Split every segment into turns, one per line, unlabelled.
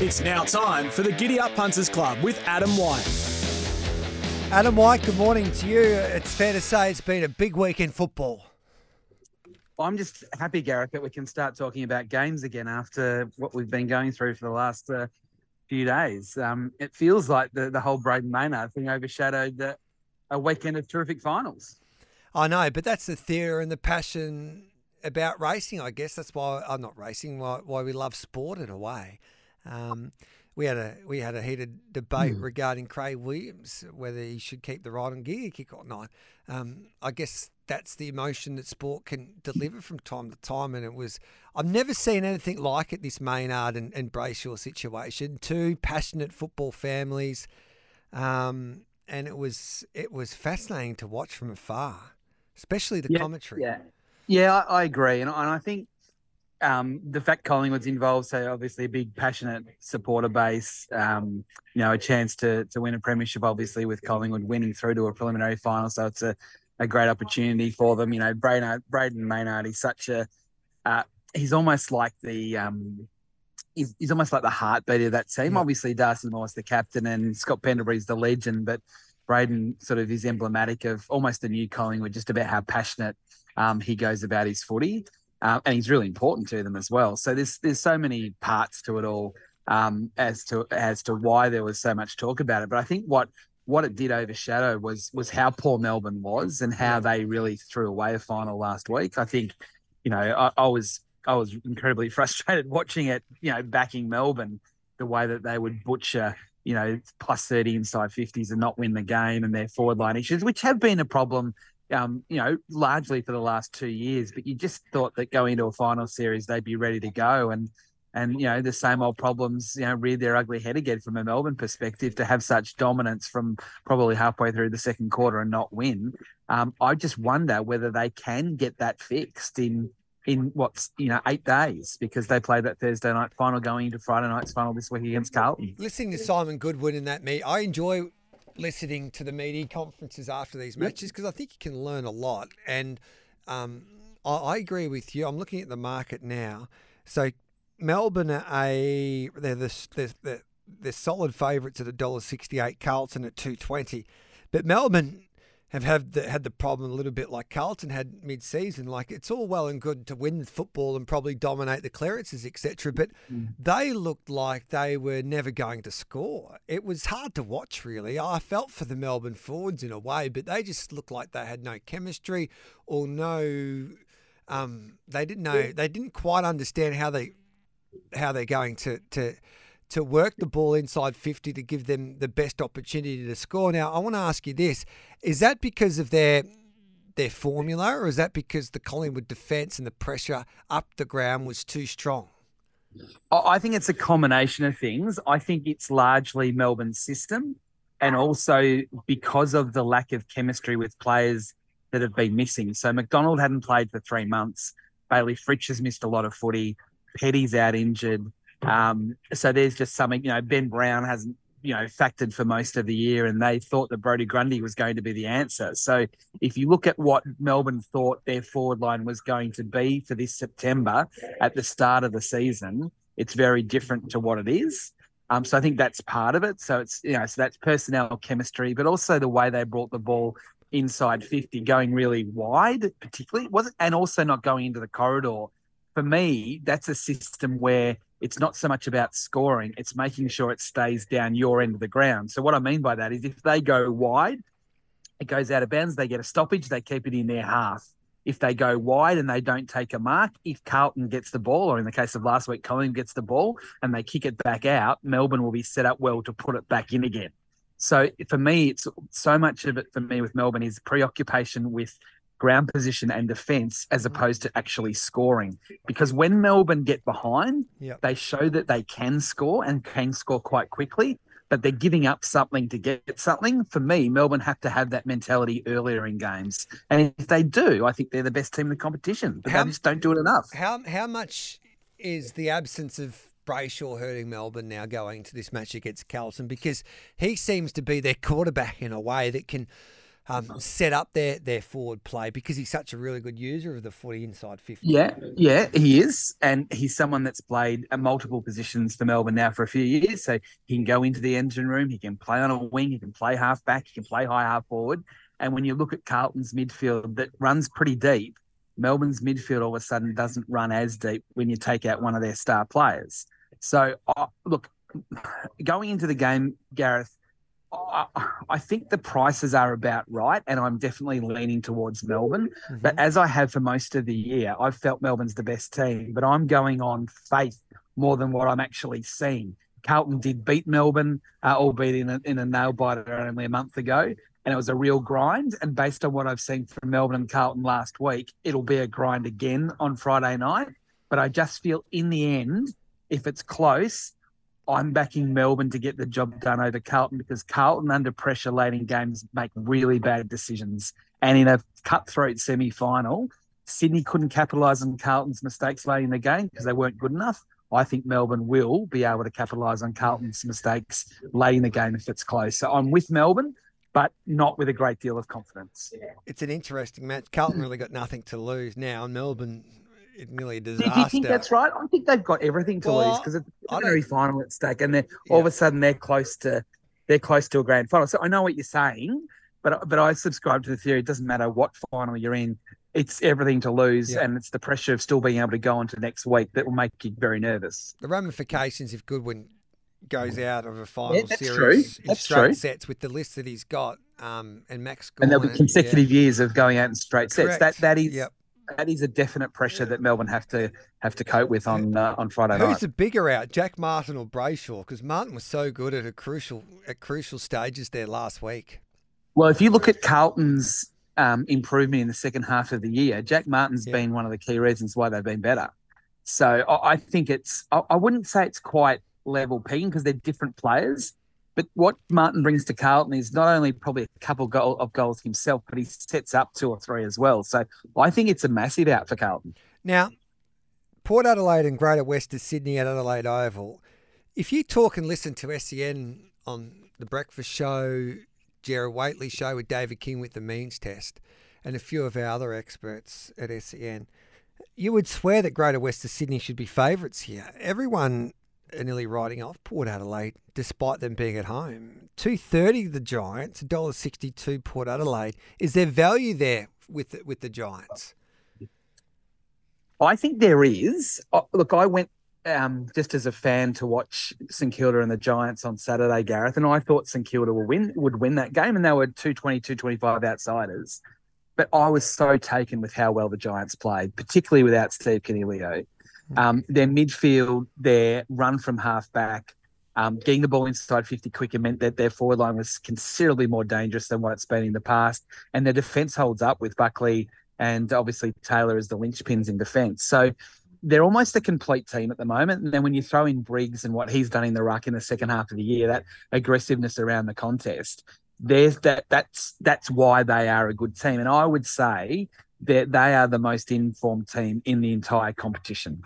It's now time for the Giddy Up Punters Club with Adam White.
Adam White, good morning to you. It's fair to say it's been a big week in football.
I'm just happy, Gareth, that we can start talking about games again after what we've been going through for the last uh, few days. Um, it feels like the, the whole Brayden Maynard thing overshadowed the, a weekend of terrific finals.
I know, but that's the theatre and the passion about racing. I guess that's why I'm not racing. Why, why we love sport in a way. Um, we had a we had a heated debate mm. regarding Craig Williams whether he should keep the ride on Giga Kick or not. Um, I guess that's the emotion that sport can deliver from time to time, and it was I've never seen anything like it. This Maynard and, and Brayshaw situation, two passionate football families, um, and it was it was fascinating to watch from afar, especially the
yeah,
commentary.
Yeah, yeah, I, I agree, and, and I think um, the fact Collingwood's involved, so obviously a big passionate supporter base, um, you know, a chance to to win a premiership, obviously with Collingwood winning through to a preliminary final, so it's a, a great opportunity for them. You know, Brayden, Brayden Maynard, he's such a, uh, he's almost like the, um, he's, he's almost like the heartbeat of that team. Yeah. Obviously, Darcy Moore's the captain and Scott Pendlebury's the legend, but Brayden sort of is emblematic of almost the new Collingwood, just about how passionate um, he goes about his footy um, and he's really important to them as well. So there's there's so many parts to it all um, as to as to why there was so much talk about it. But I think what what it did overshadow was was how poor Melbourne was and how they really threw away a final last week. I think, you know, I, I was I was incredibly frustrated watching it. You know, backing Melbourne the way that they would butcher you know, plus 30 inside 50s and not win the game and their forward line issues, which have been a problem um, you know, largely for the last two years. But you just thought that going into a final series, they'd be ready to go. And, and you know, the same old problems, you know, reared their ugly head again from a Melbourne perspective to have such dominance from probably halfway through the second quarter and not win. Um, I just wonder whether they can get that fixed in in what's you know eight days because they play that Thursday night final going into Friday night's final this week against Carlton.
Listening to Simon Goodwin in that meet, I enjoy listening to the media conferences after these matches because I think you can learn a lot. And um, I, I, agree with you. I'm looking at the market now. So Melbourne are a they're the they're, they're, they're solid favourites at $1.68, Carlton at two twenty, but Melbourne have had the, had the problem a little bit like Carlton had mid-season. Like it's all well and good to win football and probably dominate the clearances, etc. But mm. they looked like they were never going to score. It was hard to watch, really. I felt for the Melbourne forwards in a way, but they just looked like they had no chemistry or no. Um, they didn't know. They didn't quite understand how they how they're going to to to work the ball inside 50 to give them the best opportunity to score. Now, I want to ask you this is that because of their their formula, or is that because the Collingwood defence and the pressure up the ground was too strong?
I think it's a combination of things. I think it's largely Melbourne's system, and also because of the lack of chemistry with players that have been missing. So McDonald hadn't played for three months. Bailey Fritsch has missed a lot of footy. Petty's out injured. Um, so there's just something, you know, Ben Brown hasn't, you know, factored for most of the year, and they thought that Brodie Grundy was going to be the answer. So if you look at what Melbourne thought their forward line was going to be for this September at the start of the season, it's very different to what it is. Um, so I think that's part of it. So it's you know, so that's personnel chemistry, but also the way they brought the ball inside 50, going really wide, particularly was and also not going into the corridor. For me, that's a system where it's not so much about scoring, it's making sure it stays down your end of the ground. So, what I mean by that is if they go wide, it goes out of bounds, they get a stoppage, they keep it in their half. If they go wide and they don't take a mark, if Carlton gets the ball, or in the case of last week, Colin gets the ball and they kick it back out, Melbourne will be set up well to put it back in again. So for me, it's so much of it for me with Melbourne is preoccupation with ground position and defence as mm-hmm. opposed to actually scoring. Because when Melbourne get behind,
Yep.
they show that they can score and can score quite quickly, but they're giving up something to get something. For me, Melbourne have to have that mentality earlier in games. And if they do, I think they're the best team in the competition, but
How-
they just don't do it enough.
How how much is the absence of Brayshaw hurting Melbourne now going to this match against Carlton? Because he seems to be their quarterback in a way that can um, set up their, their forward play because he's such a really good user of the footy inside 50.
Yeah, yeah, he is, and he's someone that's played at multiple positions for Melbourne now for a few years. So he can go into the engine room, he can play on a wing, he can play half back, he can play high half forward. And when you look at Carlton's midfield, that runs pretty deep. Melbourne's midfield all of a sudden doesn't run as deep when you take out one of their star players. So uh, look, going into the game, Gareth, I, I think the prices are about right, and I'm definitely leaning towards Melbourne. But as I have for most of the year, I've felt Melbourne's the best team, but I'm going on faith more than what I'm actually seeing. Carlton did beat Melbourne, uh, albeit in a, in a nail biter only a month ago, and it was a real grind. And based on what I've seen from Melbourne and Carlton last week, it'll be a grind again on Friday night. But I just feel in the end, if it's close, I'm backing Melbourne to get the job done over Carlton because Carlton, under pressure late in games, make really bad decisions. And in a cutthroat semi final, Sydney couldn't capitalise on Carlton's mistakes late in the game because they weren't good enough. I think Melbourne will be able to capitalise on Carlton's mistakes late in the game if it's close. So I'm with Melbourne, but not with a great deal of confidence.
It's an interesting match. Carlton really got nothing to lose now, Melbourne, nearly a
Do
disaster.
you think that's right? I think they've got everything to
Well,
lose because it's a very final at stake, and they're all of a sudden they're close to they're close to a grand final. So I know what you're saying, but but I subscribe to the theory. It doesn't matter what final you're in; it's everything to lose,
Yeah.
and it's the pressure of still being able to go on to next week that will make you very nervous.
the ramifications if Goodwin goes out of a final
Yeah, that's
series
true.
in
That's
straight
true.
sets with the list that he's got, um, and Max
And there'll be
Gorman,
consecutive years of going out in straight sets. That that is
Yep.
That is a definite pressure that Melbourne have to have to cope with on uh, on Friday
Who's
night.
the bigger out, Jack Martin or Brayshaw? Because Martin was so good at a crucial at crucial stages there last week.
Well, if you look at Carlton's um, improvement in the second half of the year, Jack Martin's
Yeah.
been one of the key reasons why they've been better. So I, I think it's, I, I wouldn't say it's quite level pegging because they're different players. But what Martin brings to Carlton is not only probably a couple goal, of goals himself, but he sets up two or three as well. So I think it's a massive out for Carlton.
Now, Port Adelaide and Greater Western Sydney at Adelaide Oval. If you talk and listen to SEN on the Breakfast Show, Gerard Whateley Show with David King with the Means Test, and a few of our other experts at SEN, you would swear that Greater Western Sydney should be favourites here. Everyone nearly writing off Port Adelaide, despite them being at home. Two thirty the Giants, $1.62 Port Adelaide. Is there value there with the, with the Giants?
I think there is. Look, I went um, just as a fan to watch St Kilda and the Giants on Saturday, Gareth, and I thought St Kilda would win would win that game, and they were 220, 225 outsiders. But I was so taken with how well the Giants played, particularly without Steve Coniglio. Um, their midfield, their run from half back, um, getting the ball inside 50 quicker meant that their forward line was considerably more dangerous than what it's been in the past. And their defence holds up with Buckley and obviously Taylor as the linchpins in defence. So they're almost a complete team at the moment. And then when you throw in Briggs and what he's done in the ruck in the second half of the year, that aggressiveness around the contest, there's that that's that's why they are a good team. And I would say that they are the most informed team in the entire competition.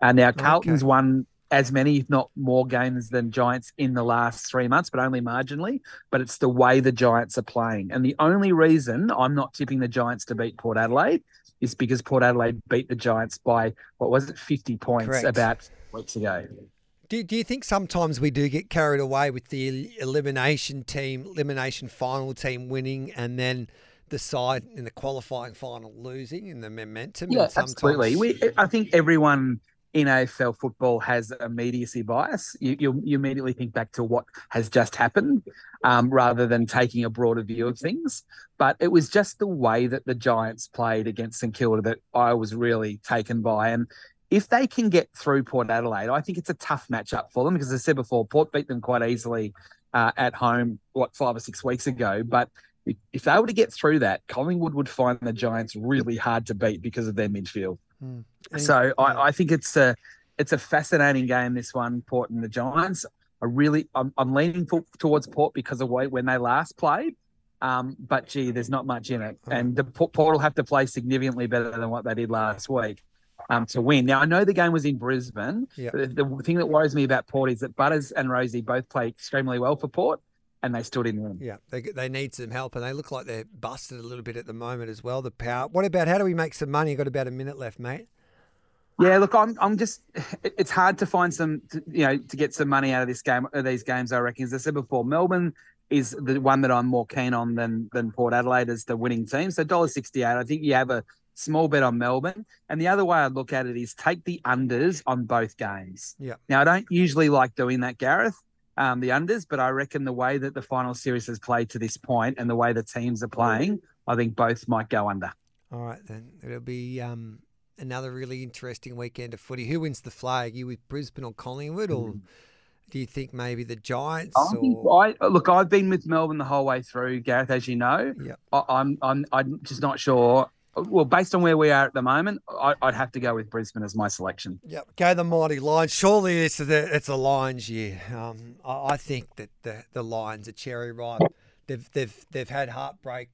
Uh, now Carlton's
Okay.
won as many, if not more, games than Giants in the last three months, but only marginally. But it's the way the Giants are playing. And the only reason I'm not tipping the Giants to beat Port Adelaide is because Port Adelaide beat the Giants by what was it, 50 points
Correct.
about weeks ago.
Do, do you think sometimes we do get carried away with the elimination team, elimination final team winning, and then the side in the qualifying final losing in the momentum?
Yeah,
and sometimes-
absolutely. We, I think everyone in AFL football has immediacy bias. You, you, you immediately think back to what has just happened um, rather than taking a broader view of things. But it was just the way that the Giants played against St Kilda that I was really taken by. And if they can get through Port Adelaide, I think it's a tough matchup for them because, as I said before, Port beat them quite easily uh, at home, what, five or six weeks ago. But if, if they were to get through that, Collingwood would find the Giants really hard to beat because of their midfield.
And-
So
yeah.
I, I think it's a it's a fascinating game. This one, Port and the Giants. I really I'm, I'm leaning for, towards Port because of when they last played. Um, but gee, there's not much in it, and the Port, Port will have to play significantly better than what they did last week um, to win. Now I know the game was in Brisbane.
Yep.
The, the thing that worries me about Port is that Butters and Rozee both play extremely well for Port, and they still didn't win.
Yeah, they they need some help, and they look like they're busted a little bit at the moment as well. The power. What about how do we make some money? You've Got about a minute left, mate.
Yeah, look, I'm, I'm just. It's hard to find some, to- you know, to get some money out of this game, of these games. I reckon, as I said before, Melbourne is the one that I'm more keen on than than Port Adelaide as the winning team. So dollar sixty eight. I think you have a small bet on Melbourne, and the other way I'd look at it is take the unders on both games.
Yeah.
Now I don't usually like doing that, Gareth. Um, the unders, but I reckon the way that the final series has played to this point and the way the teams are playing, I think both might go under.
All right, then it'll be um, another really interesting weekend of footy. Who wins the flag? You with Brisbane or Collingwood, or do you think maybe the Giants? Or
I look. I've been with Melbourne the whole way through, Gareth, as you know.
yeah,
I, I'm I'm I'm just not sure. Well, based on where we are at the moment, I, I'd have to go with Brisbane as my selection.
yeah, go the mighty Lions. Surely it's the it's a Lions year. Um, I, I think that the the Lions are cherry ripe. They've they've they've had heartbreak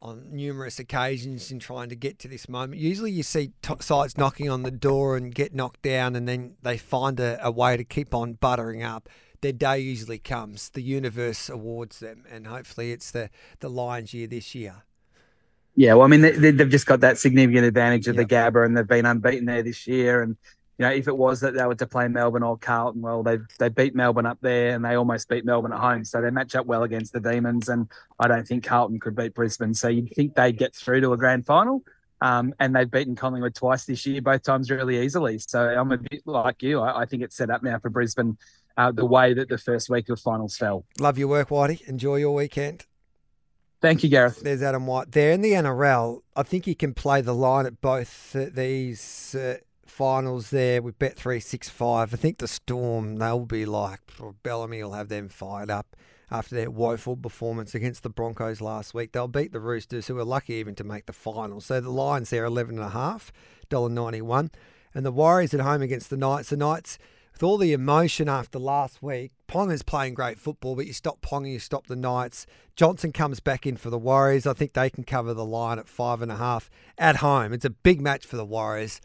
on numerous occasions in trying to get to this moment. Usually, you see t- sides knocking on the door and get knocked down, and then they find a, a way to keep on buttering up. Their day usually comes. The universe awards them, and hopefully, it's the the Lions year this year.
Yeah, well, I mean, they, they've just got that significant advantage of the Gabba, and they've been unbeaten there this year. And you know, if it was that they were to play Melbourne or Carlton, well, they they beat Melbourne up there, and they almost beat Melbourne at home, so they match up well against the Demons. And I don't think Carlton could beat Brisbane, so you'd think they'd get through to a grand final. Um, and they've beaten Collingwood twice this year, both times really easily. So I'm a bit like you. I, I think it's set up now for Brisbane, uh, the way that the first week of finals fell.
Love your work, Whitey. Enjoy your weekend.
Thank you, Gareth.
There's Adam White there in the NRL. I think he can play the line at both uh, these uh, finals there with Bet three six five. I think the Storm they'll be like Bellamy will have them fired up after their woeful performance against the Broncos last week. They'll beat the Roosters, who were lucky even to make the final. So the lines there eleven and a half, dollar ninety one, and the Warriors at home against the Knights. The Knights with all the emotion after last week, Ponga's playing great football, but you stop Pong and you stop the Knights. Johnson comes back in for the Warriors. I think they can cover the line at five and a half at home. It's a big match for the Warriors,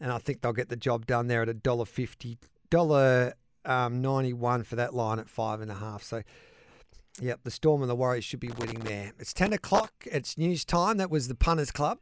and I think they'll get the job done there at a dollar fifty, dollar um, ninety one for that line at five and a half. So. Yep, the Storm and the Warriors should be winning there. It's 10 o'clock. It's news time. That was the Punters Club.